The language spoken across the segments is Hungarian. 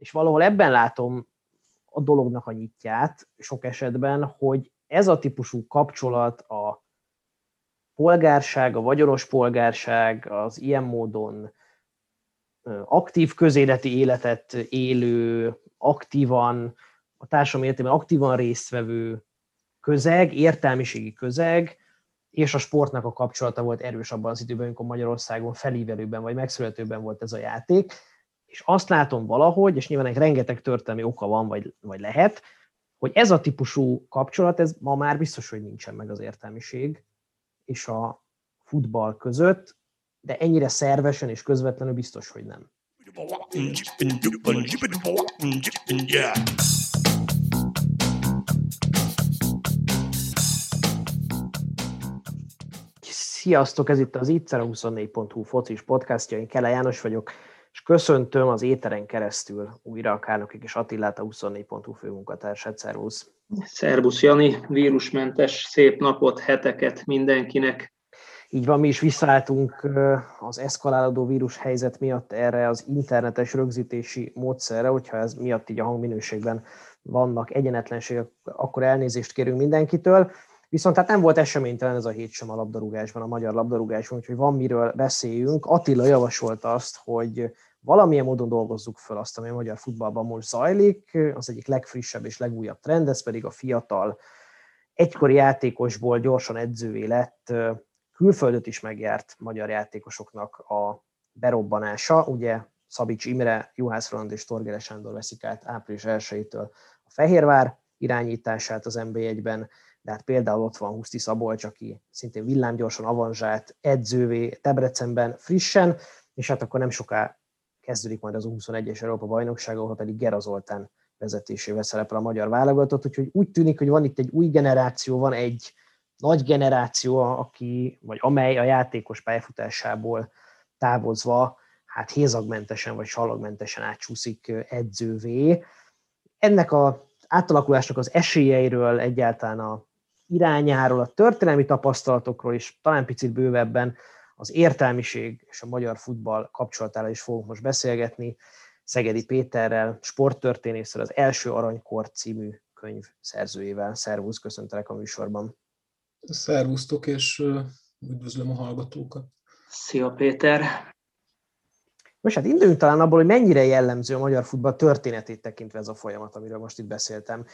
És valahol ebben látom a dolognak a nyitját sok esetben, hogy ez a típusú kapcsolat a polgárság, a vagyonos polgárság, az ilyen módon aktív közéleti életet élő, aktívan, a társadalom életében aktívan résztvevő közeg, értelmiségi közeg, és a sportnak a kapcsolata volt erős abban az időben, amikor Magyarországon felívelőben vagy megszületőben volt ez a játék, és azt látom valahogy, és nyilván egy rengeteg történelmi oka van, vagy, vagy lehet, hogy ez a típusú kapcsolat, ez ma már biztos, hogy nincsen meg az értelmiség és a futball között, de ennyire szervesen és közvetlenül biztos, hogy nem. Sziasztok, ez itt az Ittszer 24.hu focis podcastja, én Kele János vagyok, és köszöntöm az éteren keresztül újra a Kárnokik és Attillát, a 24.hu főmunkatársát. Szervusz! Szervusz Jani, vírusmentes szép napot, heteket mindenkinek. Így van, mi is visszaálltunk az eszkalálódó vírus helyzet miatt erre az internetes rögzítési módszerre, hogyha ez miatt így a hangminőségben vannak egyenetlenségek, akkor elnézést kérünk mindenkitől. Viszont hát nem volt eseménytelen ez a hét sem a labdarúgásban, a magyar labdarúgásban, úgyhogy van miről beszéljünk. Attila javasolta azt, hogy valamilyen módon dolgozzuk föl azt, ami a magyar futballban most zajlik. Az egyik legfrissebb és legújabb trend, ez pedig a fiatal egykori játékosból gyorsan edzővé lett, külföldöt is megjárt magyar játékosoknak a berobbanása. Ugye Szabics Imre, Juhász Roland és Torgere Sándor veszik át április 1-től a Fehérvár irányítását az NB1-ben, de hát például ott van Huszti Szabolcs, aki szintén villámgyorsan avanzsált edzővé Debrecenben frissen, és hát akkor nem soká kezdődik majd az 21-es Európa bajnokság, ahol pedig Gera Zoltán vezetésével szerepel a magyar válogatott, úgyhogy úgy tűnik, hogy van itt egy új generáció, van egy nagy generáció, aki, vagy amely a játékos pályafutásából távozva, hát hézagmentesen vagy sallagmentesen átsúszik edzővé. Ennek a átalakulásnak az esélyeiről, egyáltalán a irányáról, a történelmi tapasztalatokról is talán picit bővebben az értelmiség és a magyar futball kapcsolatára is fogunk most beszélgetni. Szegedi Péterrel, sporttörténésszel, az Első Aranykor című könyv szerzőjével. Szervusz, köszöntelek a műsorban. Szervusztok, és üdvözlöm a hallgatókat. Szia Péter! Most hát induljunk talán abból, hogy mennyire jellemző a magyar futball történetét tekintve ez a folyamat, amiről most itt beszéltem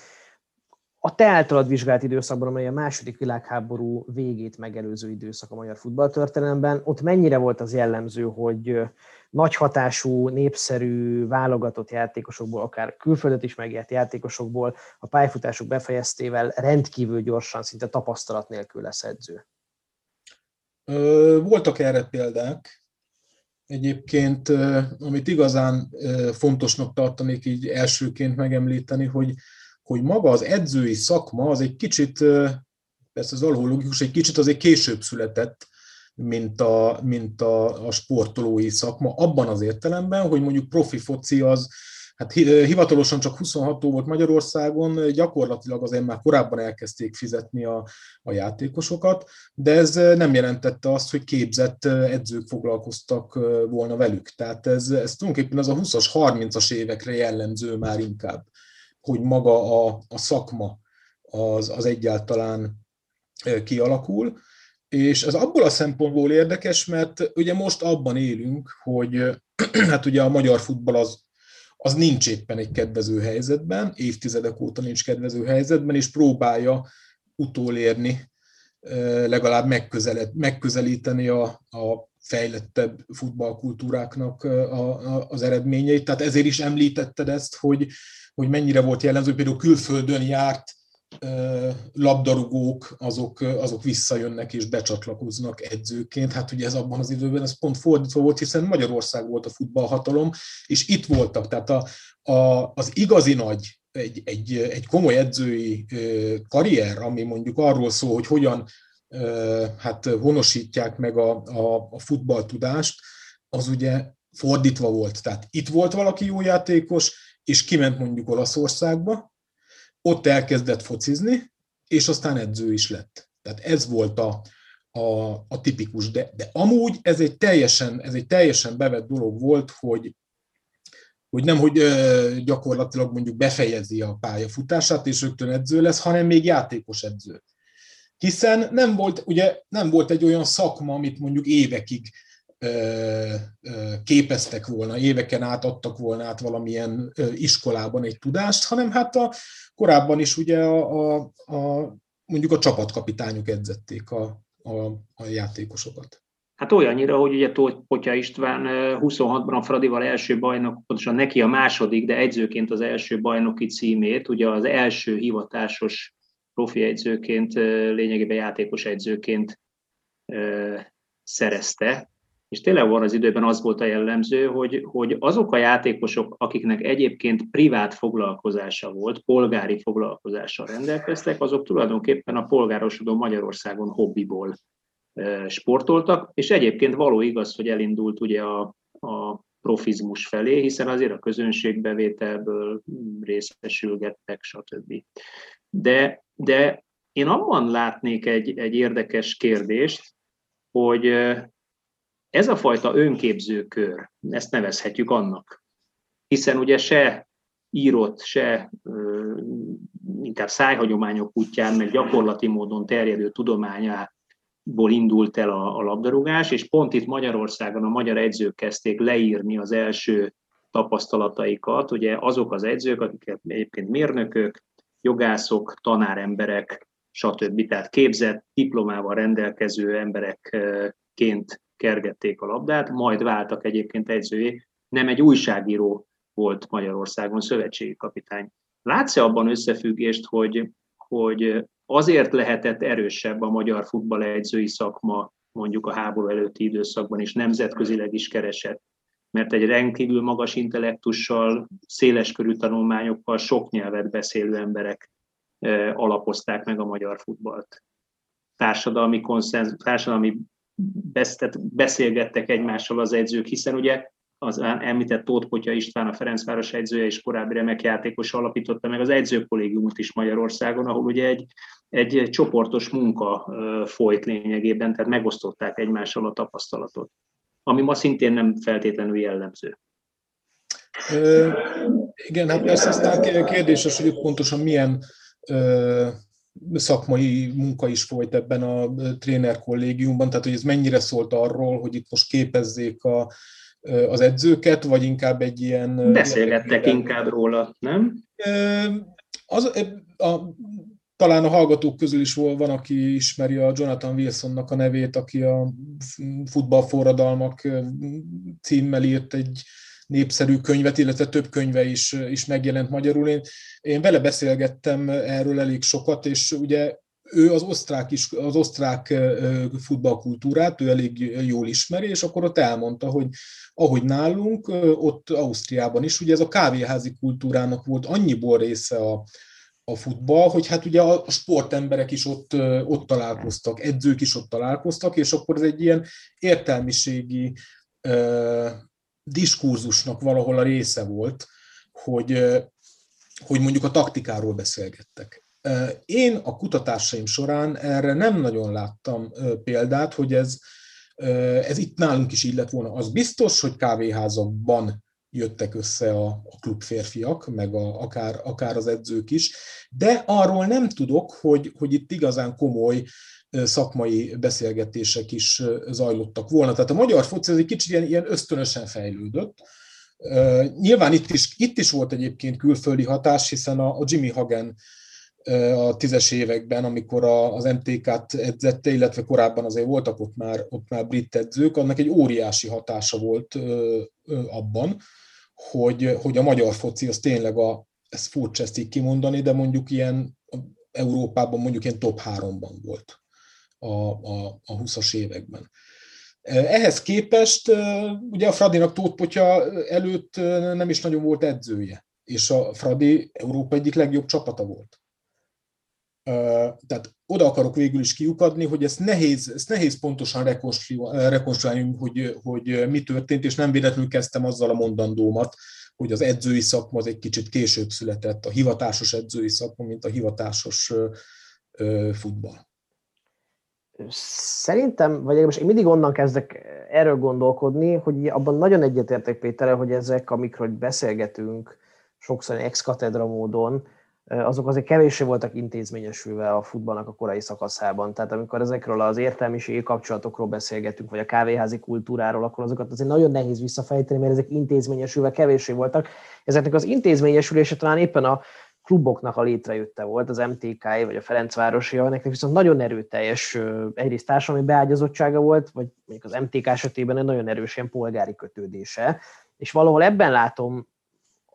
a te általad vizsgált időszakban, amely a második világháború végét megelőző időszak a magyar futballtörténelemben, ott mennyire volt az jellemző, hogy nagy hatású, népszerű, válogatott játékosokból, akár külföldet is megért játékosokból a pályafutások befejeztével rendkívül gyorsan, szinte tapasztalat nélkül lesz edző? Voltak erre példák. Egyébként, amit igazán fontosnak tartanék így elsőként megemlíteni, hogy hogy maga az edzői szakma az egy kicsit, persze az logikus, egy kicsit azért később született, mint a, mint a, a sportolói szakma, abban az értelemben, hogy mondjuk profi foci az, hát hivatalosan csak 26 volt Magyarországon, gyakorlatilag azért már korábban elkezdték fizetni a, a játékosokat, de ez nem jelentette azt, hogy képzett edzők foglalkoztak volna velük. Tehát ez, ez tulajdonképpen az a 20-as, 30-as évekre jellemző már inkább hogy maga a, a szakma az, az egyáltalán kialakul. És ez abból a szempontból érdekes, mert ugye most abban élünk, hogy hát ugye a magyar futball az, az nincs éppen egy kedvező helyzetben, évtizedek óta nincs kedvező helyzetben, és próbálja utolérni, legalább megközelíteni a, a fejlettebb futballkultúráknak a, a, az eredményeit. Tehát ezért is említetted ezt, hogy, hogy mennyire volt jellemző, például külföldön járt labdarúgók, azok, azok visszajönnek és becsatlakoznak edzőként. Hát ugye ez abban az időben ez pont fordítva volt, hiszen Magyarország volt a futballhatalom, és itt voltak. Tehát a, a, az igazi nagy, egy, egy, egy komoly edzői karrier, ami mondjuk arról szól, hogy hogyan hát honosítják meg a, a, a futballtudást, az ugye fordítva volt. Tehát itt volt valaki jó játékos, és kiment mondjuk Olaszországba, ott elkezdett focizni, és aztán edző is lett. Tehát ez volt a, a, a tipikus, de, de amúgy ez egy, teljesen, ez egy teljesen bevett dolog volt, hogy hogy nem, hogy gyakorlatilag mondjuk befejezi a pályafutását, és rögtön edző lesz, hanem még játékos edző. Hiszen nem volt, ugye, nem volt egy olyan szakma, amit mondjuk évekig képeztek volna, éveken át adtak volna át valamilyen iskolában egy tudást, hanem hát a, korábban is ugye a, a, a mondjuk a csapatkapitányok edzették a, a, a játékosokat. Hát olyannyira, hogy ugye Potya István 26-ban a Fradival első bajnok, pontosan neki a második, de egyzőként az első bajnoki címét, ugye az első hivatásos profi egyzőként, lényegében játékos egyzőként szerezte. És tényleg van az időben az volt a jellemző, hogy, hogy azok a játékosok, akiknek egyébként privát foglalkozása volt, polgári foglalkozással rendelkeztek, azok tulajdonképpen a polgárosodó Magyarországon hobbiból sportoltak, és egyébként való igaz, hogy elindult ugye a, a profizmus felé, hiszen azért a közönségbevételből részesülgettek, stb. De, de én abban látnék egy, egy érdekes kérdést, hogy ez a fajta önképzőkör, ezt nevezhetjük annak, hiszen ugye se írott, se inkább szájhagyományok útján, meg gyakorlati módon terjedő tudományá ból indult el a, a labdarúgás, és pont itt Magyarországon a magyar edzők kezdték leírni az első tapasztalataikat, ugye azok az edzők, akiket egyébként mérnökök, jogászok, tanáremberek, stb. Tehát képzett, diplomával rendelkező emberekként kergették a labdát, majd váltak egyébként edzőjé. Nem egy újságíró volt Magyarországon szövetségi kapitány. Látsz-e abban összefüggést, hogy, hogy azért lehetett erősebb a magyar futballegyzői szakma mondjuk a háború előtti időszakban is nemzetközileg is keresett, mert egy rendkívül magas intellektussal, széleskörű tanulmányokkal, sok nyelvet beszélő emberek alapozták meg a magyar futballt. Társadalmi konszenz, társadalmi beszélgettek egymással az edzők, hiszen ugye az említett Tóth Potya István, a Ferencváros edzője és korábbi remek játékos alapította meg az edzőkollégiumot is Magyarországon, ahol ugye egy, egy csoportos munka folyt lényegében, tehát megosztották egymással a tapasztalatot, ami ma szintén nem feltétlenül jellemző. Ö, igen, hát persze aztán kérdéses, hogy pontosan milyen ö, szakmai munka is folyt ebben a tréner kollégiumban, tehát hogy ez mennyire szólt arról, hogy itt most képezzék a, az edzőket, vagy inkább egy ilyen... Beszélgettek inkább róla, nem? Az, a, talán a hallgatók közül is van, aki ismeri a Jonathan Wilsonnak a nevét, aki a futballforradalmak címmel írt egy népszerű könyvet, illetve több könyve is, is megjelent magyarul. Én, én vele beszélgettem erről elég sokat, és ugye ő az osztrák, is, az osztrák futballkultúrát, ő elég jól ismeri, és akkor ott elmondta, hogy ahogy nálunk, ott Ausztriában is, ugye ez a kávéházi kultúrának volt annyiból része a, a futball, hogy hát ugye a sportemberek is ott, ott találkoztak, edzők is ott találkoztak, és akkor ez egy ilyen értelmiségi uh, diskurzusnak valahol a része volt, hogy, hogy mondjuk a taktikáról beszélgettek. Én a kutatásaim során erre nem nagyon láttam példát, hogy ez, ez itt nálunk is így lett volna. Az biztos, hogy kávéházakban jöttek össze a, a klubférfiak, meg a, akár, akár az edzők is, de arról nem tudok, hogy, hogy itt igazán komoly szakmai beszélgetések is zajlottak volna. Tehát a magyar foci egy kicsit ilyen, ilyen ösztönösen fejlődött. Nyilván itt is, itt is volt egyébként külföldi hatás, hiszen a, a Jimmy Hagen a tízes években, amikor az MTK-t edzette, illetve korábban azért voltak ott már, ott már brit edzők, annak egy óriási hatása volt abban, hogy, hogy a magyar foci az tényleg a, ez furcsa ezt így kimondani, de mondjuk ilyen Európában mondjuk ilyen top háromban volt a, a, a 20-as években. Ehhez képest ugye a Fradinak Tóth előtt nem is nagyon volt edzője, és a Fradi Európa egyik legjobb csapata volt tehát oda akarok végül is kiukadni, hogy ezt nehéz, ezt nehéz pontosan rekonstruálni, hogy, hogy mi történt, és nem véletlenül kezdtem azzal a mondandómat, hogy az edzői szakma az egy kicsit később született, a hivatásos edzői szakma, mint a hivatásos futball. Szerintem, vagy most én mindig onnan kezdek erről gondolkodni, hogy abban nagyon egyetértek Péterrel, hogy ezek, amikről beszélgetünk, sokszor ex katedra módon, azok azért kevéssé voltak intézményesülve a futballnak a korai szakaszában. Tehát amikor ezekről az értelmiségi kapcsolatokról beszélgetünk, vagy a kávéházi kultúráról, akkor azokat azért nagyon nehéz visszafejteni, mert ezek intézményesülve kevéssé voltak. Ezeknek az intézményesülése talán éppen a kluboknak a létrejötte volt, az mtk vagy a Ferencvárosi, nektek viszont nagyon erőteljes egyrészt társadalmi beágyazottsága volt, vagy mondjuk az MTK esetében egy nagyon erős ilyen polgári kötődése. És valahol ebben látom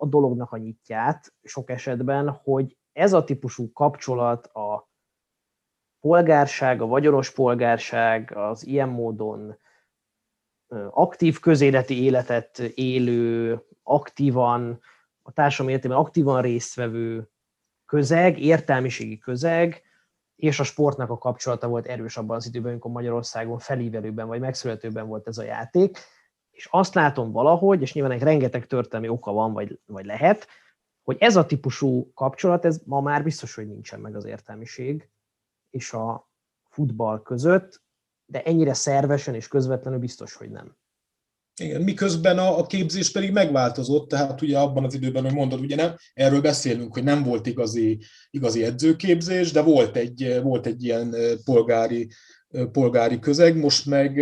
a dolognak a nyitját sok esetben, hogy ez a típusú kapcsolat a polgárság, a vagyonos polgárság, az ilyen módon aktív közéleti életet élő, aktívan, a társadalom életében aktívan résztvevő közeg, értelmiségi közeg, és a sportnak a kapcsolata volt erős abban az időben, amikor Magyarországon felívelőben vagy megszületőben volt ez a játék és azt látom valahogy, és nyilván egy rengeteg történelmi oka van, vagy, vagy lehet, hogy ez a típusú kapcsolat, ez ma már biztos, hogy nincsen meg az értelmiség és a futball között, de ennyire szervesen és közvetlenül biztos, hogy nem. Igen, miközben a, a képzés pedig megváltozott, tehát ugye abban az időben, hogy mondod, ugye nem, erről beszélünk, hogy nem volt igazi, igazi edzőképzés, de volt egy, volt egy ilyen polgári, polgári közeg, most meg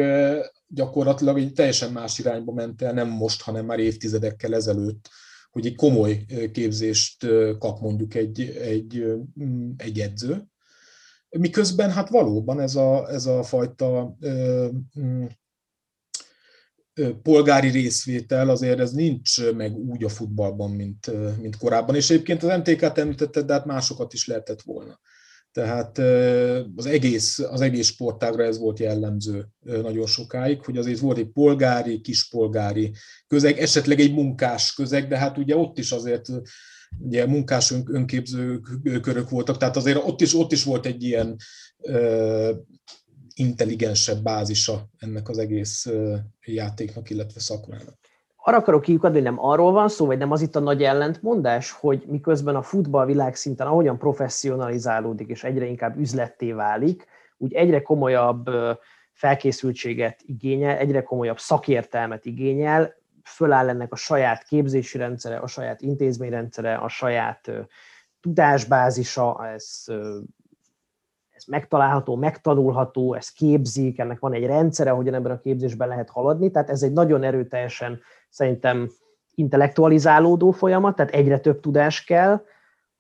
gyakorlatilag egy teljesen más irányba ment el, nem most, hanem már évtizedekkel ezelőtt, hogy egy komoly képzést kap mondjuk egy, egy, egy edző. Miközben hát valóban ez a, ez a fajta polgári részvétel azért ez nincs meg úgy a futballban, mint, mint korábban. És egyébként az MTK-t említetted, de hát másokat is lehetett volna. Tehát az egész, az egész sportágra ez volt jellemző nagyon sokáig, hogy azért volt egy polgári, kispolgári közeg, esetleg egy munkás közeg, de hát ugye ott is azért ugye munkás önképző körök voltak, tehát azért ott is, ott is volt egy ilyen intelligensebb bázisa ennek az egész játéknak, illetve szakmának arra akarok kiukadni, nem arról van szó, vagy nem az itt a nagy ellentmondás, hogy miközben a futball világszinten ahogyan professzionalizálódik és egyre inkább üzletté válik, úgy egyre komolyabb felkészültséget igényel, egyre komolyabb szakértelmet igényel, föláll ennek a saját képzési rendszere, a saját intézményrendszere, a saját tudásbázisa, ez, ez megtalálható, megtanulható, ez képzik, ennek van egy rendszere, hogyan ebben a képzésben lehet haladni, tehát ez egy nagyon erőteljesen szerintem intellektualizálódó folyamat, tehát egyre több tudás kell,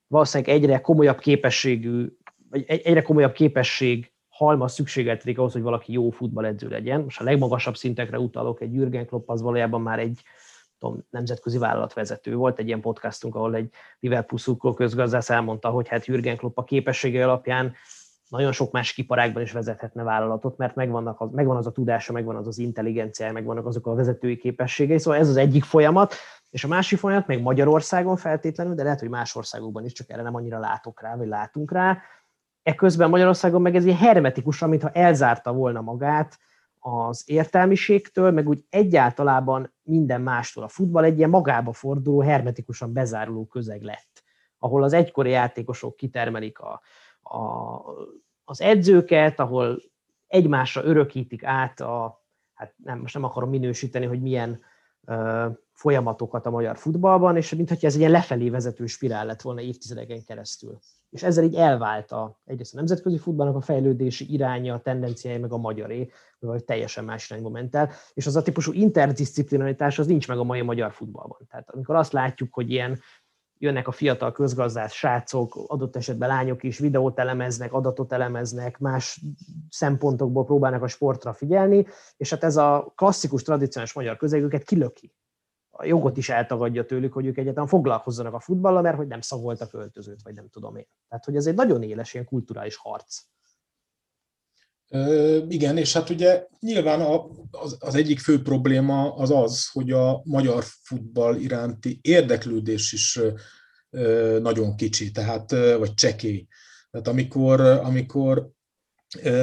valószínűleg egyre komolyabb képességű, vagy egyre komolyabb képesség halmaz szükségeltetik ahhoz, hogy valaki jó futballedző legyen. Most a legmagasabb szintekre utalok, egy Jürgen Klopp az valójában már egy tudom, nemzetközi vállalatvezető volt. Egy ilyen podcastunk, ahol egy Liverpool közgazdász elmondta, hogy hát Jürgen Klopp a képessége alapján nagyon sok más kiparákban is vezethetne vállalatot, mert megvannak az, megvan az a tudása, megvan az az intelligencia, megvannak azok a vezetői képességei. Szóval ez az egyik folyamat, és a másik folyamat még Magyarországon feltétlenül, de lehet, hogy más országokban is, csak erre nem annyira látok rá, vagy látunk rá. Ekközben Magyarországon meg ez ilyen hermetikusan, mintha elzárta volna magát az értelmiségtől, meg úgy egyáltalában minden mástól. A futball egy ilyen magába forduló, hermetikusan bezáruló közeg lett, ahol az egykori játékosok kitermelik a, a, az edzőket, ahol egymásra örökítik át a, hát nem, most nem akarom minősíteni, hogy milyen ö, folyamatokat a magyar futballban, és mintha ez egy ilyen lefelé vezető spirál lett volna évtizedeken keresztül. És ezzel így elvált a, egyrészt a nemzetközi futballnak a fejlődési iránya, a tendenciája, meg a magyaré, vagy teljesen más irányba ment el, és az a típusú interdisziplinaritás az nincs meg a mai magyar futballban. Tehát amikor azt látjuk, hogy ilyen jönnek a fiatal közgazdász srácok, adott esetben lányok is videót elemeznek, adatot elemeznek, más szempontokból próbálnak a sportra figyelni, és hát ez a klasszikus, tradicionális magyar közeg kilöki. A jogot is eltagadja tőlük, hogy ők egyáltalán foglalkozzanak a futballal, mert hogy nem szagoltak öltözőt, vagy nem tudom én. Tehát, hogy ez egy nagyon éles ilyen kulturális harc. Igen, és hát ugye nyilván a, az, az egyik fő probléma az az, hogy a magyar futball iránti érdeklődés is nagyon kicsi, tehát, vagy csekély. Tehát amikor, amikor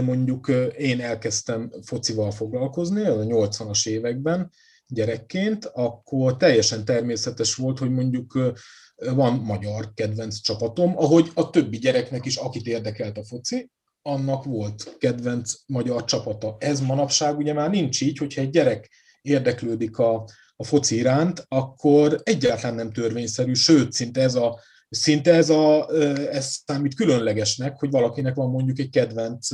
mondjuk én elkezdtem focival foglalkozni a 80-as években gyerekként, akkor teljesen természetes volt, hogy mondjuk van magyar kedvenc csapatom, ahogy a többi gyereknek is, akit érdekelt a foci, annak volt kedvenc magyar csapata. Ez manapság ugye már nincs így, hogyha egy gyerek érdeklődik a, a foci iránt, akkor egyáltalán nem törvényszerű, sőt, szinte ez a, szinte ez, a, ez számít különlegesnek, hogy valakinek van mondjuk egy kedvenc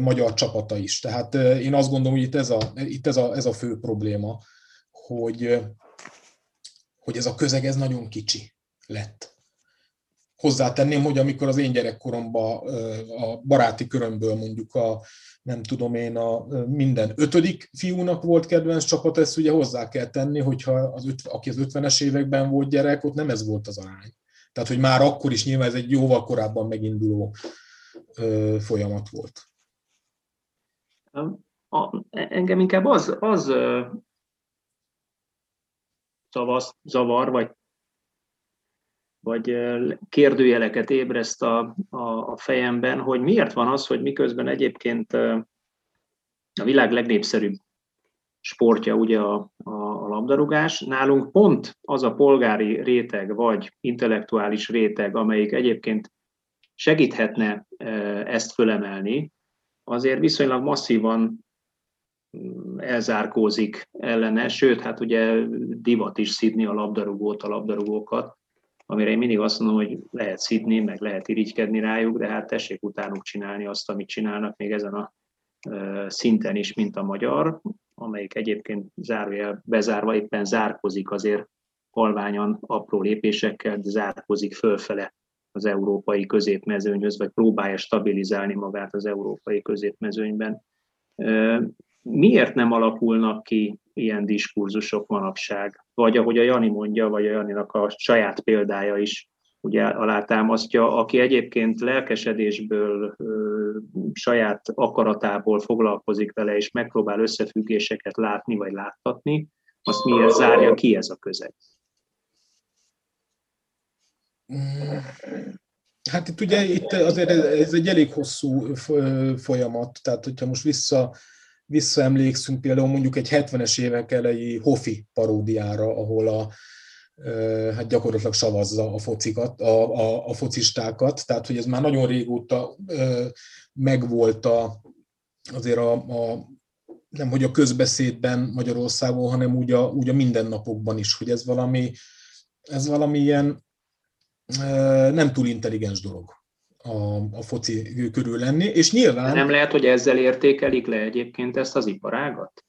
magyar csapata is. Tehát én azt gondolom, hogy itt ez a, itt ez a, ez a fő probléma, hogy, hogy ez a közeg ez nagyon kicsi lett. Hozzátenném, hogy amikor az én gyerekkoromban a baráti körömből mondjuk a, nem tudom én, a minden ötödik fiúnak volt kedvenc csapat, ezt ugye hozzá kell tenni, hogyha az öt, aki az 50-es években volt gyerek, ott nem ez volt az arány. Tehát, hogy már akkor is nyilván ez egy jóval korábban meginduló ö, folyamat volt. A, engem inkább az, az szavaz, zavar, vagy, vagy kérdőjeleket ébreszt a, a, a fejemben, hogy miért van az, hogy miközben egyébként a világ legnépszerűbb sportja ugye a, a, a labdarúgás. Nálunk pont az a polgári réteg, vagy intellektuális réteg, amelyik egyébként segíthetne ezt fölemelni, azért viszonylag masszívan mm, elzárkózik ellene, sőt, hát ugye divat is szidni a labdarúgót, a labdarúgókat, amire én mindig azt mondom, hogy lehet szidni, meg lehet irigykedni rájuk, de hát tessék utánuk csinálni azt, amit csinálnak még ezen a szinten is, mint a magyar, amelyik egyébként zárójel bezárva éppen zárkozik azért halványan apró lépésekkel, de zárkozik fölfele az európai középmezőnyhöz, vagy próbálja stabilizálni magát az európai középmezőnyben. Miért nem alakulnak ki ilyen diskurzusok manapság? Vagy ahogy a Jani mondja, vagy a Janinak a saját példája is ugye alátámasztja, aki egyébként lelkesedésből, saját akaratából foglalkozik vele, és megpróbál összefüggéseket látni, vagy láttatni, azt miért zárja ki ez a közeg? Hát itt ugye itt azért ez egy elég hosszú folyamat, tehát hogyha most vissza, visszaemlékszünk például mondjuk egy 70-es évek elejé Hofi paródiára, ahol a, hát gyakorlatilag savazza a focikat, a, a, a focistákat, tehát hogy ez már nagyon régóta megvolt a, azért a, a nem hogy a közbeszédben Magyarországon, hanem úgy a, úgy a mindennapokban is, hogy ez valami, ez valami ilyen nem túl intelligens dolog a, a foci körül lenni, és nyilván... De nem lehet, hogy ezzel értékelik le egyébként ezt az iparágat?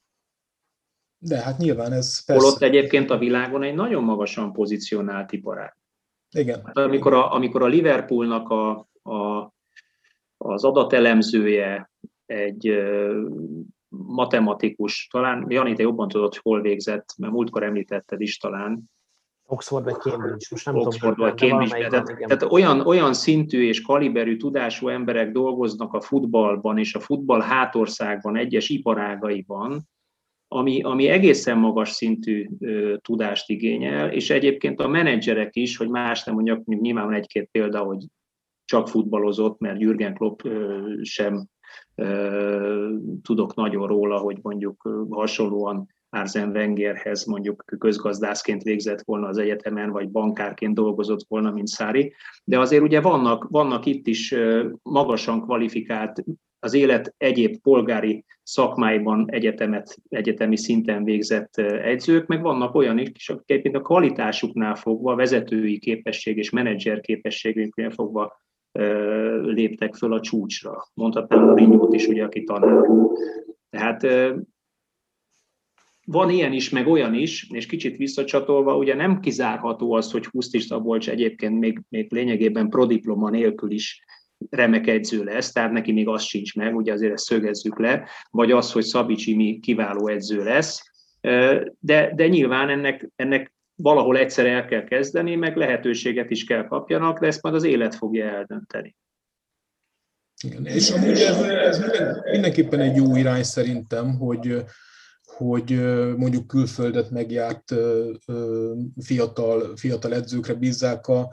De hát nyilván ez persze... Holott egyébként a világon egy nagyon magasan pozícionált iparág. Igen. Hát amikor, a, amikor a Liverpoolnak a, a, az adatelemzője egy matematikus, talán Jani, te jobban tudod, hogy hol végzett, mert múltkor említetted is talán, Oxford vagy Cambridge, most nem Oxford tudom. vagy Cambridge, tehát, tehát olyan, olyan szintű és kaliberű tudású emberek dolgoznak a futballban és a futball hátországban, egyes iparágaiban, ami, ami egészen magas szintű ö, tudást igényel, és egyébként a menedzserek is, hogy más nem mondjak, nyilván egy-két példa, hogy csak futballozott, mert Jürgen Klopp ö, sem ö, tudok nagyon róla, hogy mondjuk hasonlóan Arzen Wengerhez mondjuk közgazdászként végzett volna az egyetemen, vagy bankárként dolgozott volna, mint Szári. De azért ugye vannak, vannak itt is magasan kvalifikált, az élet egyéb polgári szakmáiban egyetemet, egyetemi szinten végzett egyzők, meg vannak olyan is, akik egyébként a kvalitásuknál fogva, vezetői képesség és menedzser képességüknél fogva léptek föl a csúcsra. Mondhatnám Mourinho-t is, ugye, aki tanár. Tehát van ilyen is, meg olyan is, és kicsit visszacsatolva, ugye nem kizárható az, hogy Husztis Szabolcs egyébként még, még lényegében prodiploma nélkül is remek edző lesz, tehát neki még az sincs meg, ugye azért ezt szögezzük le, vagy az, hogy Szabicsi mi kiváló edző lesz, de, de nyilván ennek, ennek valahol egyszer el kell kezdeni, meg lehetőséget is kell kapjanak, de ezt majd az élet fogja eldönteni. Igen, és amúgy ez, ez mindenképpen egy jó irány szerintem, hogy, hogy mondjuk külföldet megjárt fiatal, fiatal edzőkre bízzák a,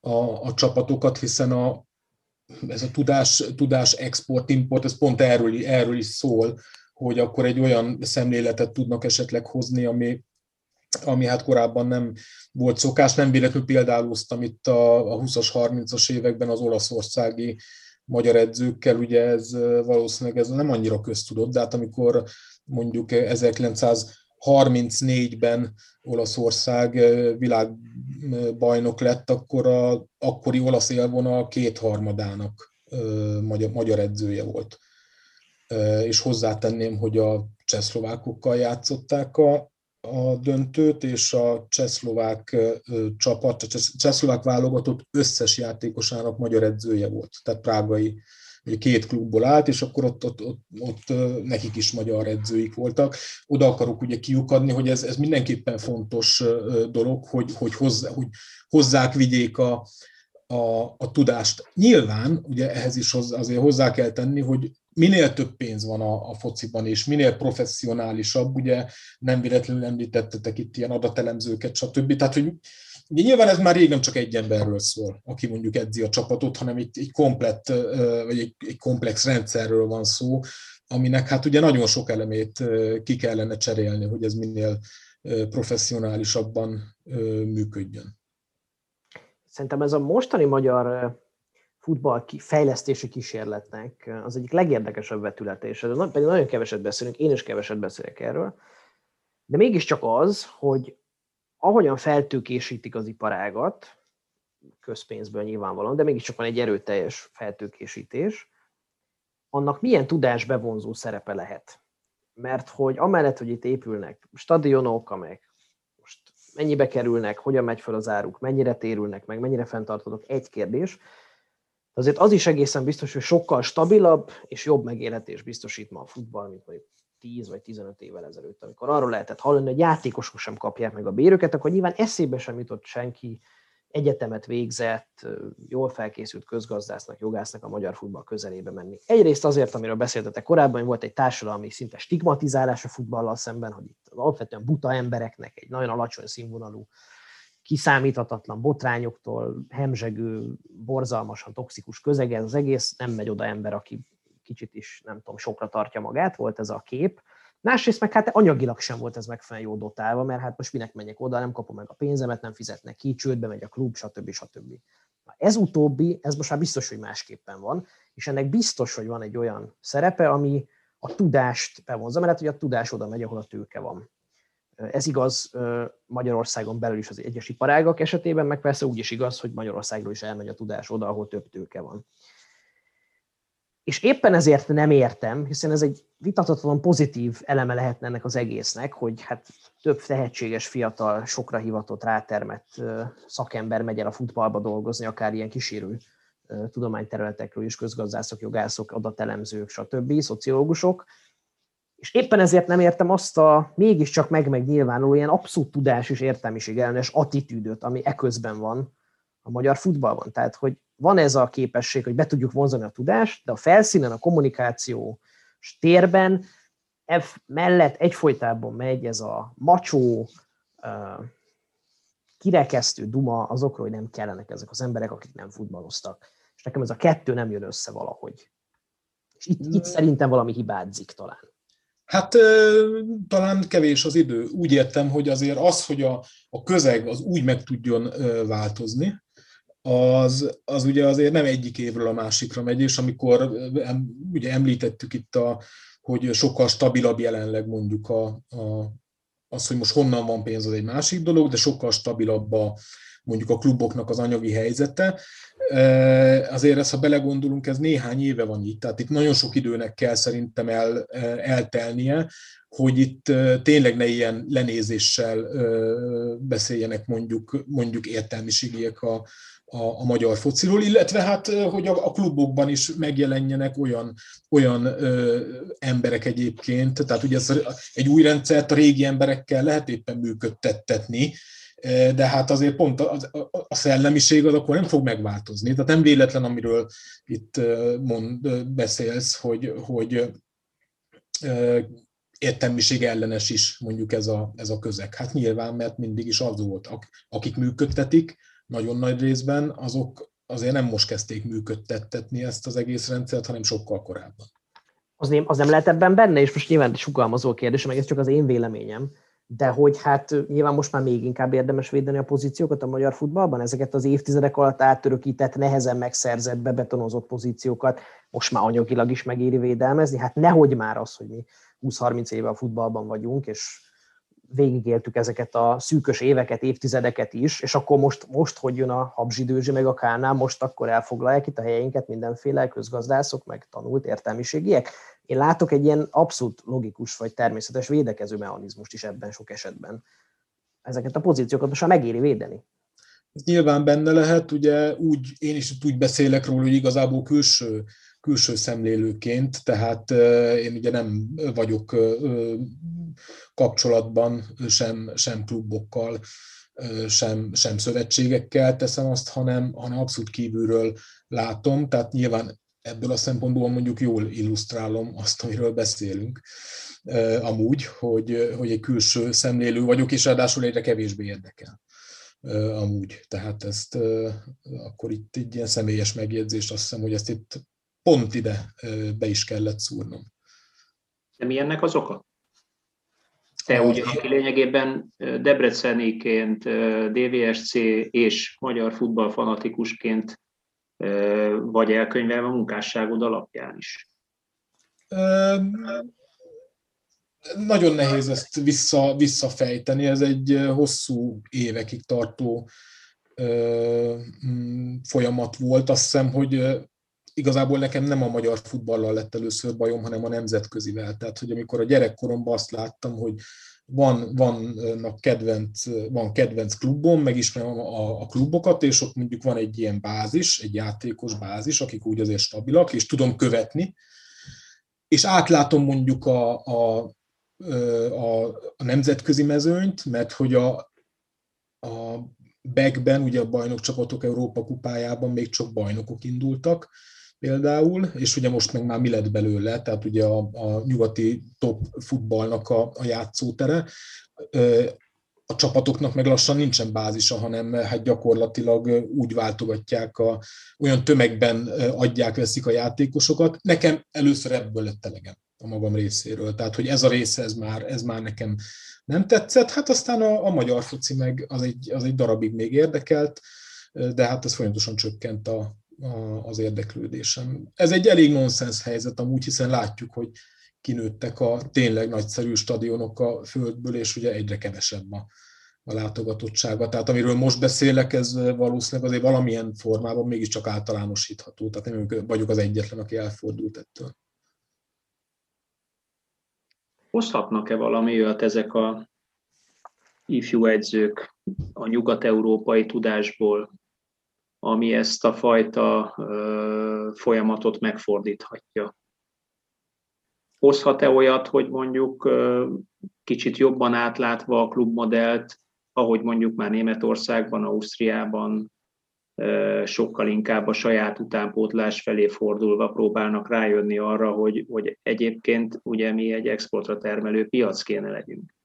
a, a csapatokat, hiszen a, ez a tudás, tudás export, import, ez pont erről, erről is szól, hogy akkor egy olyan szemléletet tudnak esetleg hozni, ami, ami hát korábban nem volt szokás. Nem véletlenül példálóztam itt a, a 20-as, 30-as években az olaszországi magyar edzőkkel, ugye ez valószínűleg ez nem annyira köztudott, de hát amikor mondjuk 1934-ben Olaszország világbajnok lett, akkor a akkori olasz élvonal kétharmadának magyar, magyar edzője volt. És hozzátenném, hogy a csehszlovákokkal játszották a, a döntőt, és a csehszlovák csapat, a csehszlovák válogatott összes játékosának magyar edzője volt, tehát prágai két klubból állt, és akkor ott, ott, ott, ott nekik is magyar edzőik voltak. Oda akarok ugye kiukadni, hogy ez, ez mindenképpen fontos dolog, hogy, hogy, hozzá, hogy hozzák, vigyék a, a, a tudást. Nyilván, ugye ehhez is hozzá, azért hozzá kell tenni, hogy minél több pénz van a, a fociban, és minél professzionálisabb, ugye nem véletlenül említettetek itt ilyen adatelemzőket, stb. Tehát, hogy ugye nyilván ez már rég nem csak egy emberről szól, aki mondjuk edzi a csapatot, hanem egy, egy komplett, vagy egy, egy komplex rendszerről van szó, aminek hát ugye nagyon sok elemét ki kellene cserélni, hogy ez minél professzionálisabban működjön. Szerintem ez a mostani magyar futball fejlesztési kísérletnek az egyik legérdekesebb vetülete, és pedig nagyon keveset beszélünk, én is keveset beszélek erről, de mégiscsak az, hogy ahogyan feltőkésítik az iparágat, közpénzből nyilvánvalóan, de mégiscsak van egy erőteljes feltőkésítés, annak milyen tudás bevonzó szerepe lehet. Mert hogy amellett, hogy itt épülnek stadionok, amelyek most mennyibe kerülnek, hogyan megy fel az áruk, mennyire térülnek meg, mennyire fenntarthatók, egy kérdés, azért az is egészen biztos, hogy sokkal stabilabb és jobb megélhetés biztosít ma a futball, mint mondjuk 10 vagy 15 évvel ezelőtt, amikor arról lehetett hallani, hogy játékosok sem kapják meg a bérüket, akkor nyilván eszébe sem jutott senki, egyetemet végzett, jól felkészült közgazdásznak, jogásznak a magyar futball közelébe menni. Egyrészt azért, amiről beszéltetek korábban, hogy volt egy társadalmi szinte stigmatizálás a futballal szemben, hogy itt alapvetően buta embereknek egy nagyon alacsony színvonalú kiszámíthatatlan botrányoktól, hemzsegő, borzalmasan toxikus közeg, ez az egész, nem megy oda ember, aki kicsit is, nem tudom, sokra tartja magát, volt ez a kép. Másrészt meg hát anyagilag sem volt ez megfelelően jó dotálva, mert hát most minek menjek oda, nem kapom meg a pénzemet, nem fizetnek ki, csődbe megy a klub, stb. stb. Na, ez utóbbi, ez most már biztos, hogy másképpen van, és ennek biztos, hogy van egy olyan szerepe, ami a tudást bevonza, mert hát, hogy a tudás oda megy, ahol a tőke van. Ez igaz Magyarországon belül is az egyes iparágak esetében, meg persze úgy is igaz, hogy Magyarországról is elmegy a tudás oda, ahol több tőke van. És éppen ezért nem értem, hiszen ez egy vitathatatlan pozitív eleme lehetne ennek az egésznek, hogy hát több tehetséges, fiatal, sokra hivatott, rátermett szakember megy el a futballba dolgozni, akár ilyen kísérő tudományterületekről is, közgazdászok, jogászok, adatelemzők, stb., szociológusok, és éppen ezért nem értem azt a mégiscsak meg megnyilvánuló ilyen abszolút tudás és értelmiség ellenes attitűdöt, ami eközben van a magyar futballban. Tehát, hogy van ez a képesség, hogy be tudjuk vonzani a tudást, de a felszínen, a kommunikáció térben F mellett egyfolytában megy ez a macsó, kirekesztő duma azokról, hogy nem kellenek ezek az emberek, akik nem futballoztak. És nekem ez a kettő nem jön össze valahogy. És itt, itt szerintem valami hibázik talán. Hát talán kevés az idő. Úgy értem, hogy azért az, hogy a, a közeg az úgy meg tudjon változni, az, az ugye azért nem egyik évről a másikra megy, és amikor ugye említettük itt, a, hogy sokkal stabilabb jelenleg mondjuk a, a, az, hogy most honnan van pénz, az egy másik dolog, de sokkal stabilabb a, mondjuk a kluboknak az anyagi helyzete. Azért ezt, ha belegondolunk, ez néhány éve van itt, tehát itt nagyon sok időnek kell szerintem el, eltelnie, hogy itt tényleg ne ilyen lenézéssel beszéljenek mondjuk, mondjuk értelmiségiek a, a, a magyar fociról, illetve hát, hogy a, a klubokban is megjelenjenek olyan, olyan ö, emberek egyébként, tehát ugye ez egy új rendszert a régi emberekkel lehet éppen működtetni, de hát azért pont a, a, a szellemiség az akkor nem fog megváltozni. Tehát nem véletlen, amiről itt mond, beszélsz, hogy, hogy értelmiség ellenes is mondjuk ez a, ez a közeg. Hát nyilván, mert mindig is az volt, akik működtetik, nagyon nagy részben, azok azért nem most kezdték működtetni ezt az egész rendszert, hanem sokkal korábban. Az nem, az nem lehet ebben benne, és most nyilván sugalmazó kérdés, meg ez csak az én véleményem, de hogy hát nyilván most már még inkább érdemes védeni a pozíciókat a magyar futballban, ezeket az évtizedek alatt áttörökített, nehezen megszerzett, bebetonozott pozíciókat most már anyagilag is megéri védelmezni, hát nehogy már az, hogy mi 20-30 éve a futballban vagyunk, és végigéltük ezeket a szűkös éveket, évtizedeket is, és akkor most, most hogy jön a habzsidőzsi meg a kánál, most akkor elfoglalják itt a helyeinket mindenféle közgazdászok, meg tanult értelmiségiek. Én látok egy ilyen abszolút logikus vagy természetes védekező mechanizmust is ebben sok esetben. Ezeket a pozíciókat most már megéri védeni. Ez nyilván benne lehet, ugye úgy, én is úgy beszélek róla, hogy igazából külső külső szemlélőként, tehát én ugye nem vagyok kapcsolatban sem, sem klubokkal, sem, sem szövetségekkel teszem azt, hanem, hanem abszolút kívülről látom, tehát nyilván ebből a szempontból mondjuk jól illusztrálom azt, amiről beszélünk amúgy, hogy, hogy egy külső szemlélő vagyok, és ráadásul egyre kevésbé érdekel amúgy. Tehát ezt akkor itt egy ilyen személyes megjegyzést azt hiszem, hogy ezt itt pont ide be is kellett szúrnom. De mi ennek az oka? Te ugye, aki lényegében Debreceniként, DVSC és magyar futballfanatikusként vagy elkönyvelve a munkásságod alapján is. Nagyon nehéz ezt vissza, visszafejteni, ez egy hosszú évekig tartó folyamat volt. Azt hiszem, hogy igazából nekem nem a magyar futballal lett először bajom, hanem a nemzetközivel. Tehát, hogy amikor a gyerekkoromban azt láttam, hogy van, vannak kedvenc, van kedvenc klubom, megismerem a, a klubokat, és ott mondjuk van egy ilyen bázis, egy játékos bázis, akik úgy azért stabilak, és tudom követni, és átlátom mondjuk a, a, a, a nemzetközi mezőnyt, mert hogy a, a backben, ugye a bajnokcsapatok Európa kupájában még csak bajnokok indultak, például, és ugye most meg már mi lett belőle, tehát ugye a, a nyugati top futballnak a, a játszótere, a csapatoknak meg lassan nincsen bázisa, hanem hát gyakorlatilag úgy váltogatják, a, olyan tömegben adják, veszik a játékosokat. Nekem először ebből lett elegem a magam részéről. Tehát, hogy ez a része, ez már, ez már nekem nem tetszett. Hát aztán a, a magyar foci meg az egy, az egy darabig még érdekelt, de hát ez folyamatosan csökkent a, az érdeklődésem. Ez egy elég nonsens helyzet amúgy, hiszen látjuk, hogy kinőttek a tényleg nagyszerű stadionok a földből, és ugye egyre kevesebb a, a látogatottsága. Tehát amiről most beszélek, ez valószínűleg azért valamilyen formában mégiscsak általánosítható. Tehát nem vagyok az egyetlen, aki elfordult ettől. Hozhatnak-e valami olyat ezek a ifjú edzők a nyugat-európai tudásból, ami ezt a fajta folyamatot megfordíthatja. Hozhat-e olyat, hogy mondjuk kicsit jobban átlátva a klubmodellt, ahogy mondjuk már Németországban, Ausztriában, sokkal inkább a saját utánpótlás felé fordulva próbálnak rájönni arra, hogy, hogy egyébként ugye mi egy exportra termelő piac kéne legyünk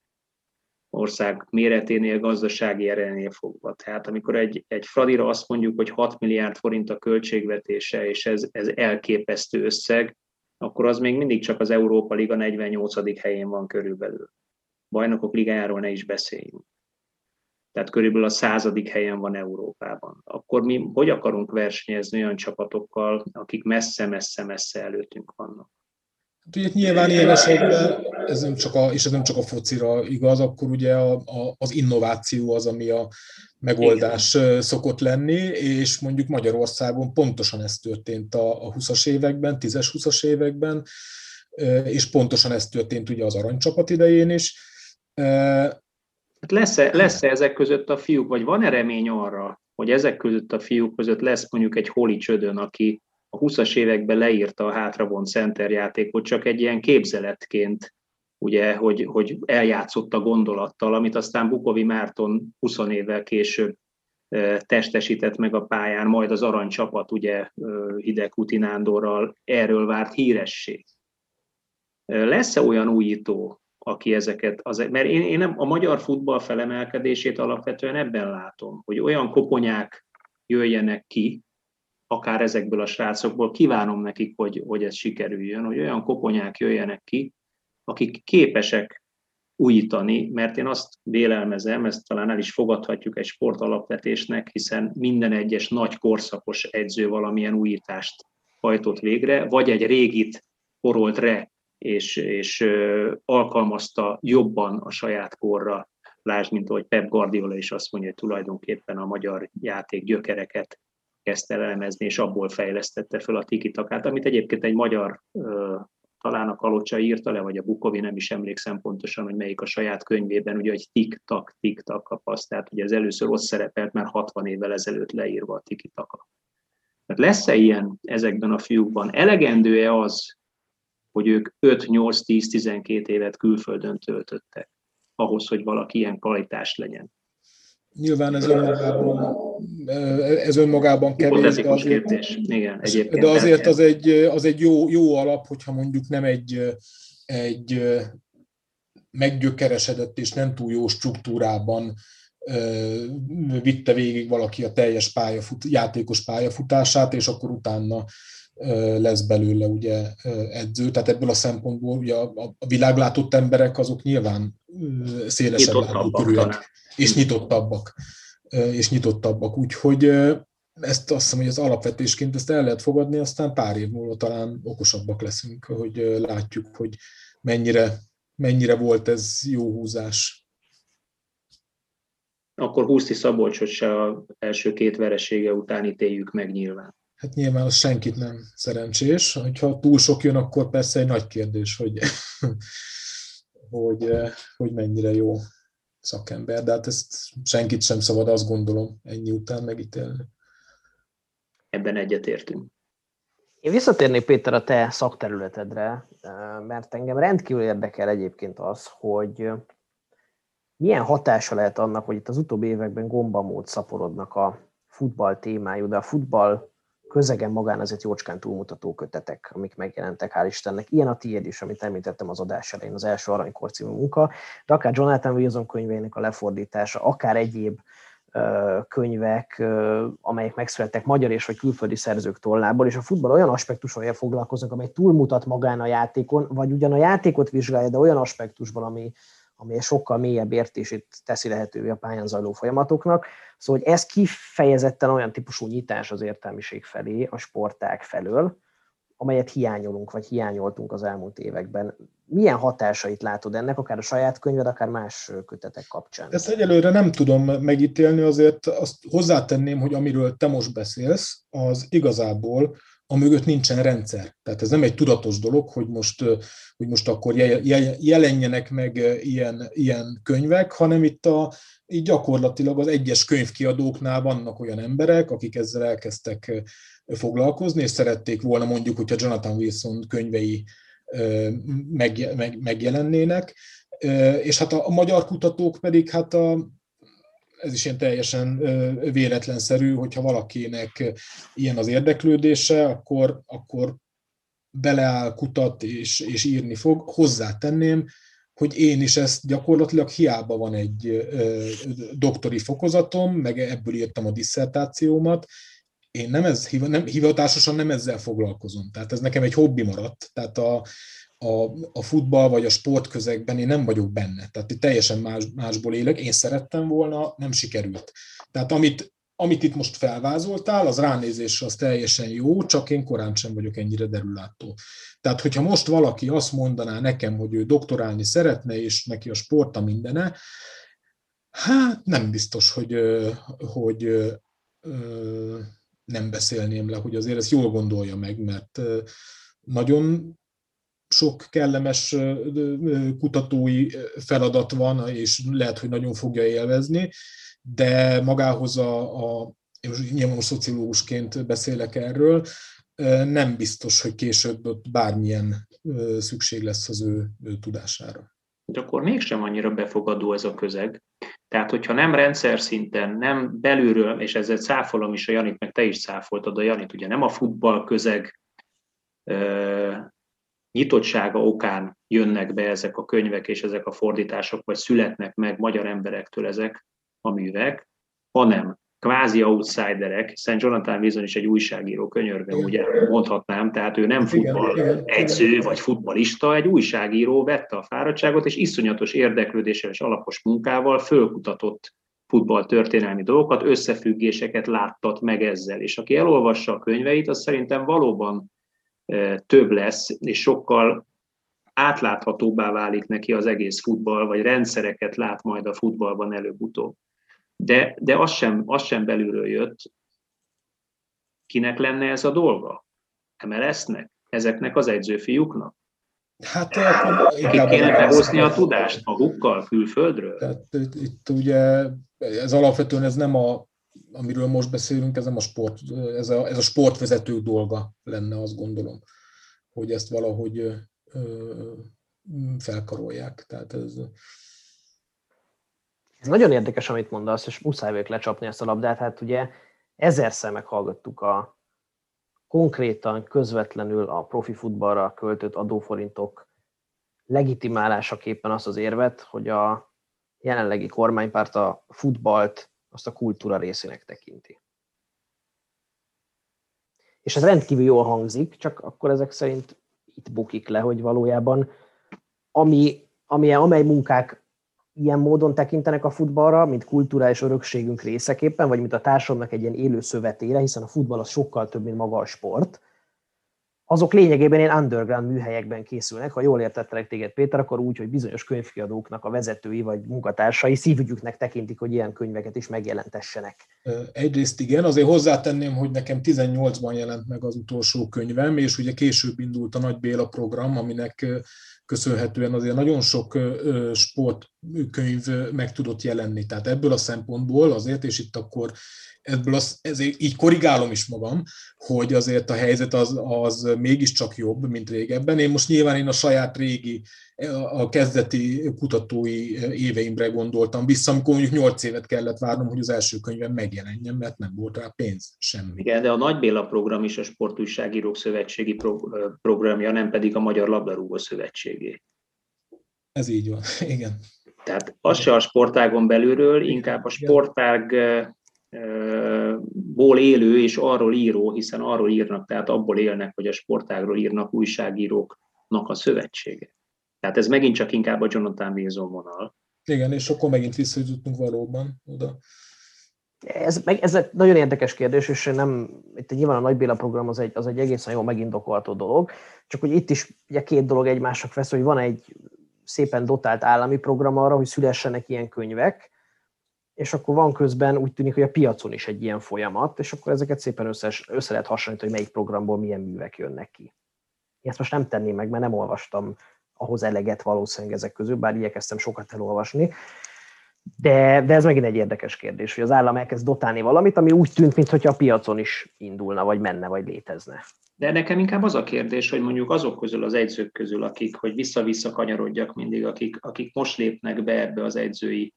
ország méreténél, gazdasági erenél fogva. Tehát amikor egy, egy Fradira azt mondjuk, hogy 6 milliárd forint a költségvetése, és ez, ez elképesztő összeg, akkor az még mindig csak az Európa Liga 48. helyén van körülbelül. Bajnokok ligájáról ne is beszéljünk. Tehát körülbelül a századik helyen van Európában. Akkor mi hogy akarunk versenyezni olyan csapatokkal, akik messze-messze-messze előttünk vannak? Hát ugye nyilván ilyen esetben, ez nem csak a, és ez nem csak a focira igaz, akkor ugye a, a, az innováció az, ami a megoldás Igen. szokott lenni, és mondjuk Magyarországon pontosan ez történt a, a 20-as években, 10-es 20-as években, és pontosan ez történt ugye az aranycsapat idején is. Hát lesz-e, lesz-e ezek között a fiúk, vagy van-e remény arra, hogy ezek között a fiúk között lesz mondjuk egy holi csödön, aki a 20-as években leírta a hátravont centerjátékot csak egy ilyen képzeletként, ugye, hogy, hogy eljátszott a gondolattal, amit aztán Bukovi Márton 20 évvel később testesített meg a pályán, majd az aranycsapat, ugye Hideg Utinándorral erről várt híresség. Lesz-e olyan újító, aki ezeket, az, mert én, én nem, a magyar futball felemelkedését alapvetően ebben látom, hogy olyan koponyák jöjjenek ki, akár ezekből a srácokból, kívánom nekik, hogy, hogy ez sikerüljön, hogy olyan koponyák jöjjenek ki, akik képesek újítani, mert én azt vélelmezem, ezt talán el is fogadhatjuk egy sportalapvetésnek, hiszen minden egyes nagy korszakos edző valamilyen újítást hajtott végre, vagy egy régit porolt re, és, és alkalmazta jobban a saját korra, lásd, mint ahogy Pep Guardiola is azt mondja, hogy tulajdonképpen a magyar játék gyökereket kezdte elemezni, és abból fejlesztette fel a tikitakát, amit egyébként egy magyar talán a Kalocsa írta le, vagy a Bukovi, nem is emlékszem pontosan, hogy melyik a saját könyvében, ugye, hogy tik-tak, tik-tak kapasz, tehát ugye ez először ott szerepelt már 60 évvel ezelőtt leírva a tiki-taka. Tehát lesz-e ilyen ezekben a fiúkban? Elegendő-e az, hogy ők 5-8-10-12 évet külföldön töltöttek, ahhoz, hogy valaki ilyen kvalitás legyen? Nyilván ez önmagában, ez önmagában kevés. De azért, kérdés. Igen, egyébként de azért az egy, az egy jó, jó alap, hogyha mondjuk nem egy, egy meggyökeresedett és nem túl jó struktúrában vitte végig valaki a teljes pályafut, játékos pályafutását, és akkor utána lesz belőle ugye edző. Tehát ebből a szempontból ugye a, a világlátott emberek azok nyilván szélesebb látókörűek és nyitottabbak. És nyitottabbak. Úgyhogy ezt azt hiszem, hogy az alapvetésként ezt el lehet fogadni, aztán pár év múlva talán okosabbak leszünk, hogy látjuk, hogy mennyire, mennyire volt ez jó húzás. Akkor Húszti Szabolcsot se az első két veresége után ítéljük meg nyilván. Hát nyilván az senkit nem szerencsés. Ha túl sok jön, akkor persze egy nagy kérdés, hogy, hogy, hogy mennyire jó szakember, de hát ezt senkit sem szabad azt gondolom ennyi után megítélni. Ebben egyetértünk. Én visszatérnék Péter a te szakterületedre, mert engem rendkívül érdekel egyébként az, hogy milyen hatása lehet annak, hogy itt az utóbbi években gombamód szaporodnak a futball témájú, de a futball közegen magán azért jócskán túlmutató kötetek, amik megjelentek, hál' Istennek. Ilyen a tiéd is, amit említettem az adás elején, az első aranykor című munka, de akár Jonathan Wilson könyvének a lefordítása, akár egyéb könyvek, amelyek megszülettek magyar és vagy külföldi szerzők tollából, és a futball olyan aspektusokkal foglalkoznak, amely túlmutat magán a játékon, vagy ugyan a játékot vizsgálja, de olyan aspektusban, ami, ami sokkal mélyebb értését teszi lehetővé a pályán zajló folyamatoknak. Szóval, hogy ez kifejezetten olyan típusú nyitás az értelmiség felé, a sporták felől, amelyet hiányolunk, vagy hiányoltunk az elmúlt években. Milyen hatásait látod ennek, akár a saját könyved, akár más kötetek kapcsán? Ezt egyelőre nem tudom megítélni, azért azt hozzátenném, hogy amiről te most beszélsz, az igazából a mögött nincsen rendszer. Tehát ez nem egy tudatos dolog, hogy most, hogy most akkor jelenjenek meg ilyen, ilyen könyvek, hanem itt a, így gyakorlatilag az egyes könyvkiadóknál vannak olyan emberek, akik ezzel elkezdtek foglalkozni, és szerették volna mondjuk, hogyha Jonathan Wilson könyvei meg, meg, megjelennének, és hát a, a magyar kutatók pedig hát a, ez is ilyen teljesen véletlenszerű, hogyha valakinek ilyen az érdeklődése, akkor, akkor beleáll, kutat és, és írni fog. Hozzátenném, hogy én is ezt gyakorlatilag hiába van egy doktori fokozatom, meg ebből írtam a disszertációmat, én nem, ez, nem hivatásosan nem ezzel foglalkozom. Tehát ez nekem egy hobbi maradt. Tehát a, a, a futball vagy a sportközegben én nem vagyok benne. Tehát itt teljesen más, másból élek. Én szerettem volna, nem sikerült. Tehát amit, amit itt most felvázoltál, az ránézésre az teljesen jó, csak én korán sem vagyok ennyire derülátó. Tehát, hogyha most valaki azt mondaná nekem, hogy ő doktorálni szeretne, és neki a sport a mindene, hát nem biztos, hogy, hogy nem beszélném le, hogy azért ezt jól gondolja meg, mert nagyon sok kellemes kutatói feladat van, és lehet, hogy nagyon fogja élvezni, de magához a, a nyilván szociológusként beszélek erről, nem biztos, hogy később ott bármilyen szükség lesz az ő, ő tudására. De akkor mégsem annyira befogadó ez a közeg. Tehát, hogyha nem rendszer szinten, nem belülről, és ezzel cáfolom is a Janit, meg te is cáfoltad a Janit, ugye nem a futball közeg nyitottsága okán jönnek be ezek a könyvek és ezek a fordítások, vagy születnek meg magyar emberektől ezek a művek, hanem kvázi outsiderek, Szent Jonathan Wilson is egy újságíró, könyörgöm, ugye mondhatnám, tehát ő nem futball igen. vagy futbalista, egy újságíró vette a fáradtságot, és iszonyatos érdeklődéssel és alapos munkával fölkutatott futball történelmi dolgokat, összefüggéseket láttat meg ezzel. És aki elolvassa a könyveit, az szerintem valóban több lesz, és sokkal átláthatóbbá válik neki az egész futball, vagy rendszereket lát majd a futballban előbb-utóbb de, de az, sem, az sem belülről jött. Kinek lenne ez a dolga? MLS-nek? Ezeknek az edzőfiúknak? Hát Ki kéne behozni a tudást magukkal külföldről? Tehát itt ugye ez alapvetően ez nem a, amiről most beszélünk, ez nem a sport, ez a, ez a sportvezetők dolga lenne, azt gondolom, hogy ezt valahogy felkarolják. Tehát ez, ez nagyon érdekes, amit mondasz, és muszáj vagyok lecsapni ezt a labdát. Hát ugye ezerszer meghallgattuk a konkrétan, közvetlenül a profi futballra költött adóforintok legitimálásaképpen azt az érvet, hogy a jelenlegi kormánypárt a futballt azt a kultúra részének tekinti. És ez rendkívül jól hangzik, csak akkor ezek szerint itt bukik le, hogy valójában ami, ami, amely munkák ilyen módon tekintenek a futballra, mint kulturális örökségünk részeképpen, vagy mint a társadalomnak egy ilyen élő szövetére, hiszen a futball az sokkal több, mint maga a sport, azok lényegében ilyen underground műhelyekben készülnek. Ha jól értettelek téged, Péter, akkor úgy, hogy bizonyos könyvkiadóknak a vezetői vagy munkatársai szívügyüknek tekintik, hogy ilyen könyveket is megjelentessenek. Egyrészt igen, azért hozzátenném, hogy nekem 18-ban jelent meg az utolsó könyvem, és ugye később indult a Nagy Béla program, aminek köszönhetően azért nagyon sok sportkönyv meg tudott jelenni. Tehát ebből a szempontból azért, és itt akkor ebből az, ezért így korrigálom is magam, hogy azért a helyzet az, az mégiscsak jobb, mint régebben. Én most nyilván én a saját régi, a kezdeti kutatói éveimre gondoltam vissza, amikor mondjuk 8 évet kellett várnom, hogy az első könyvem megjelenjen, mert nem volt rá pénz, semmi. Igen, de a Nagy Béla program is a Sportújságírók Szövetségi programja, nem pedig a Magyar Labdarúgó Szövetségé. Ez így van, igen. Tehát az se a sportágon belülről, inkább a sportág ból élő és arról író, hiszen arról írnak, tehát abból élnek, hogy a sportágról írnak újságíróknak a szövetsége. Tehát ez megint csak inkább a Jonathan Wilson vonal. Igen, és akkor megint visszajutunk valóban oda. Ez, meg, ez egy nagyon érdekes kérdés, és nem, itt nyilván a Nagy Béla program az egy, az egy egészen jó megindokolható dolog, csak hogy itt is ugye két dolog egymásnak vesz, hogy van egy szépen dotált állami program arra, hogy szülessenek ilyen könyvek, és akkor van közben úgy tűnik, hogy a piacon is egy ilyen folyamat, és akkor ezeket szépen össze, össze lehet hasonlítani, hogy melyik programból milyen művek jönnek ki. Én ezt most nem tenném meg, mert nem olvastam ahhoz eleget valószínűleg ezek közül, bár igyekeztem sokat elolvasni. De, de ez megint egy érdekes kérdés, hogy az állam elkezd dotálni valamit, ami úgy tűnt, mintha a piacon is indulna, vagy menne, vagy létezne. De nekem inkább az a kérdés, hogy mondjuk azok közül, az egyzők közül, akik, hogy vissza-vissza kanyarodjak mindig, akik, akik most lépnek be ebbe az egyzői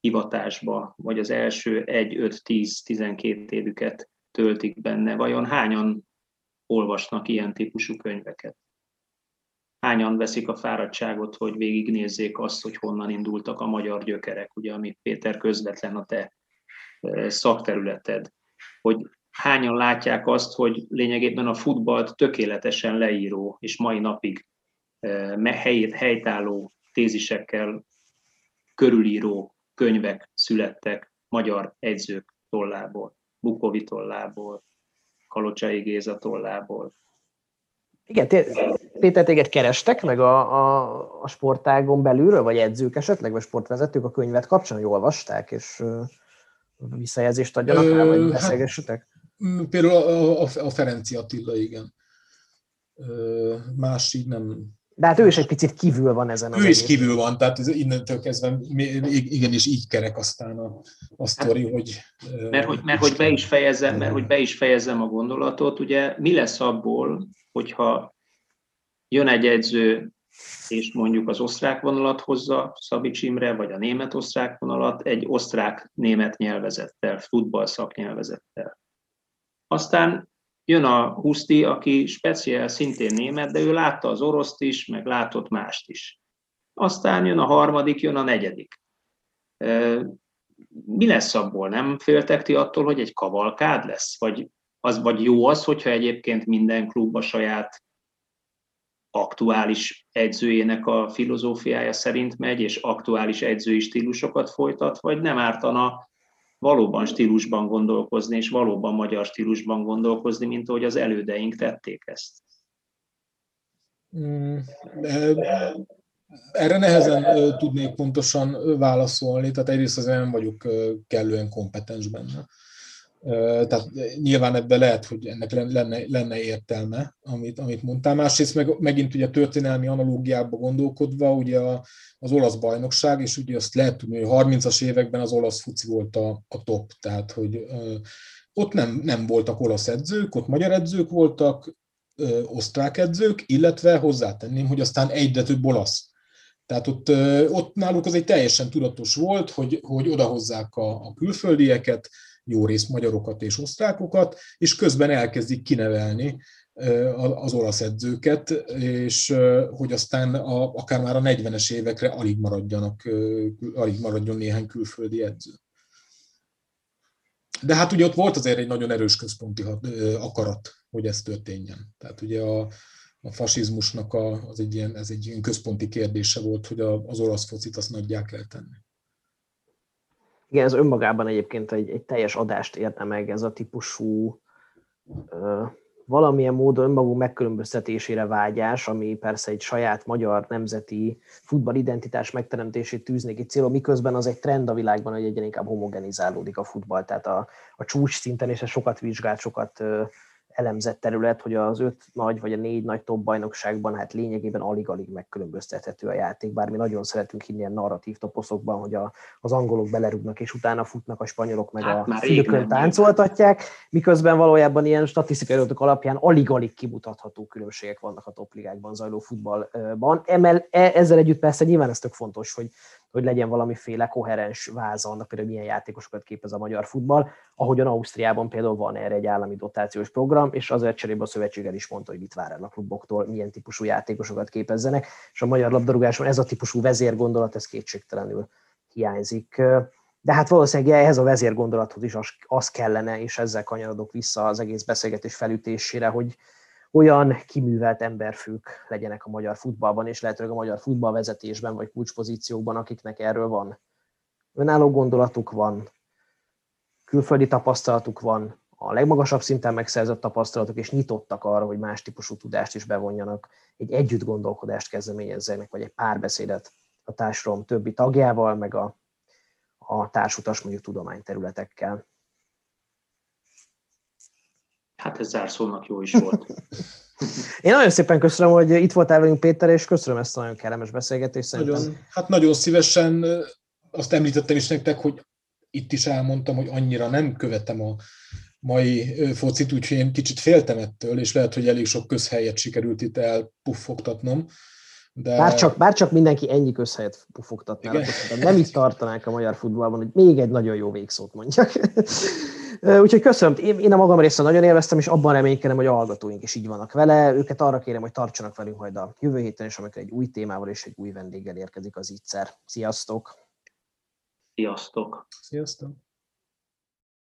hivatásba, vagy az első 1, 5, 10, 12 évüket töltik benne, vajon hányan olvasnak ilyen típusú könyveket? Hányan veszik a fáradtságot, hogy végignézzék azt, hogy honnan indultak a magyar gyökerek, ugye, amit Péter közvetlen a te szakterületed, hogy hányan látják azt, hogy lényegében a futballt tökéletesen leíró, és mai napig helyét helytálló tézisekkel körülíró könyvek születtek magyar egyzők tollából, Bukovi tollából, Kalocsai Géza tollából. Igen, Péter, téged kerestek meg a, a, a sportágon belülről, vagy edzők esetleg, vagy sportvezetők a könyvet kapcsán, hogy olvasták, és visszajelzést adjanak rá, vagy hát, beszélgessetek? Hát, például a, a, a Ferenci Attila, igen. Más így nem, de hát ő is egy picit kívül van ezen. Ő is kívül van, tehát ez innentől kezdve igenis így kerek aztán a, a sztori, hát, hogy... Mert hogy, mert hogy be is fejezzem, mert hogy be is fejezzem a gondolatot, ugye mi lesz abból, hogyha jön egy edző, és mondjuk az osztrák vonalat hozza Szabics Imre, vagy a német-osztrák vonalat egy osztrák-német nyelvezettel, futball szaknyelvezettel. Aztán Jön a Huszti, aki speciál szintén német, de ő látta az oroszt is, meg látott mást is. Aztán jön a harmadik, jön a negyedik. mi lesz abból? Nem féltek ti attól, hogy egy kavalkád lesz? Vagy, az, vagy jó az, hogyha egyébként minden klub a saját aktuális edzőjének a filozófiája szerint megy, és aktuális edzői stílusokat folytat, vagy nem ártana valóban stílusban gondolkozni, és valóban magyar stílusban gondolkozni, mint ahogy az elődeink tették ezt? Mm, erre nehezen tudnék pontosan válaszolni, tehát egyrészt azért nem vagyok kellően kompetens benne. Tehát nyilván ebben lehet, hogy ennek lenne, lenne értelme, amit, amit mondtál. Másrészt meg, megint ugye történelmi analógiába gondolkodva, ugye a, az olasz bajnokság, és ugye azt lehet tudni, hogy 30-as években az olasz fuci volt a, a top, tehát hogy ö, ott nem, nem voltak olasz edzők, ott magyar edzők voltak, ö, osztrák edzők, illetve hozzátenném, hogy aztán egyre több olasz. Tehát ott, ott náluk az egy teljesen tudatos volt, hogy, hogy odahozzák a, a külföldieket, jó rész magyarokat és osztrákokat, és közben elkezdik kinevelni az olasz edzőket, és hogy aztán a, akár már a 40-es évekre alig maradjanak, alig maradjon néhány külföldi edző. De hát ugye ott volt azért egy nagyon erős központi akarat, hogy ez történjen. Tehát ugye a, a fasizmusnak a, az egy ilyen, ez egy ilyen központi kérdése volt, hogy a, az olasz focit azt nagyjá kell tenni. Igen, ez önmagában egyébként egy, egy teljes adást érne meg ez a típusú ö, valamilyen módon önmagunk megkülönböztetésére vágyás, ami persze egy saját magyar nemzeti futballidentitás megteremtését tűznék egy célom, miközben az egy trend a világban, hogy egyre inkább homogenizálódik a futball, tehát a, a csúcs szinten, és ez sokat vizsgált, sokat ö, elemzett terület, hogy az öt nagy vagy a négy nagy top bajnokságban hát lényegében alig-alig megkülönböztethető a játék, bár mi nagyon szeretünk hinni ilyen narratív toposzokban, hogy a, az angolok belerúgnak és utána futnak a spanyolok meg hát a fülökön táncoltatják, miközben valójában ilyen statisztikai adatok alapján alig-alig kimutatható különbségek vannak a topligákban zajló futballban. Emel, e, ezzel együtt persze nyilván ez tök fontos, hogy hogy legyen valamiféle koherens váza annak, például milyen játékosokat képez a magyar futball, ahogyan Ausztriában például van erre egy állami dotációs program, és azért cserébe a szövetséggel is mondta, hogy mit vár el a kluboktól, milyen típusú játékosokat képezzenek, és a magyar labdarúgáson ez a típusú vezérgondolat, ez kétségtelenül hiányzik. De hát valószínűleg ehhez a vezérgondolathoz is az, az kellene, és ezzel kanyarodok vissza az egész beszélgetés felütésére, hogy, olyan kiművelt emberfők legyenek a magyar futballban, és lehetőleg a magyar futballvezetésben vagy kulcspozíciókban, akiknek erről van önálló gondolatuk van, külföldi tapasztalatuk van, a legmagasabb szinten megszerzett tapasztalatok, és nyitottak arra, hogy más típusú tudást is bevonjanak, egy együtt gondolkodást kezdeményezzenek, vagy egy párbeszédet a társadalom többi tagjával, meg a, a társutas mondjuk tudományterületekkel. Hát ez zárszónak jó is volt. Én nagyon szépen köszönöm, hogy itt voltál velünk Péter, és köszönöm ezt a nagyon kellemes beszélgetést. Nagyon, hát nagyon szívesen azt említettem is nektek, hogy itt is elmondtam, hogy annyira nem követem a mai focit, úgyhogy én kicsit féltem ettől, és lehet, hogy elég sok közhelyet sikerült itt elpuffogtatnom. De... Bár, csak, bár csak mindenki ennyi közhelyet pufogtatnának, nem itt tartanák a magyar futballban, hogy még egy nagyon jó végszót mondjak. Úgyhogy köszönöm, én, én a magam részre nagyon élveztem, és abban reménykedem, hogy a hallgatóink is így vannak vele. Őket arra kérem, hogy tartsanak velünk majd a jövő héten is, amikor egy új témával és egy új vendéggel érkezik az ígyszer. Sziasztok! Sziasztok! Sziasztok!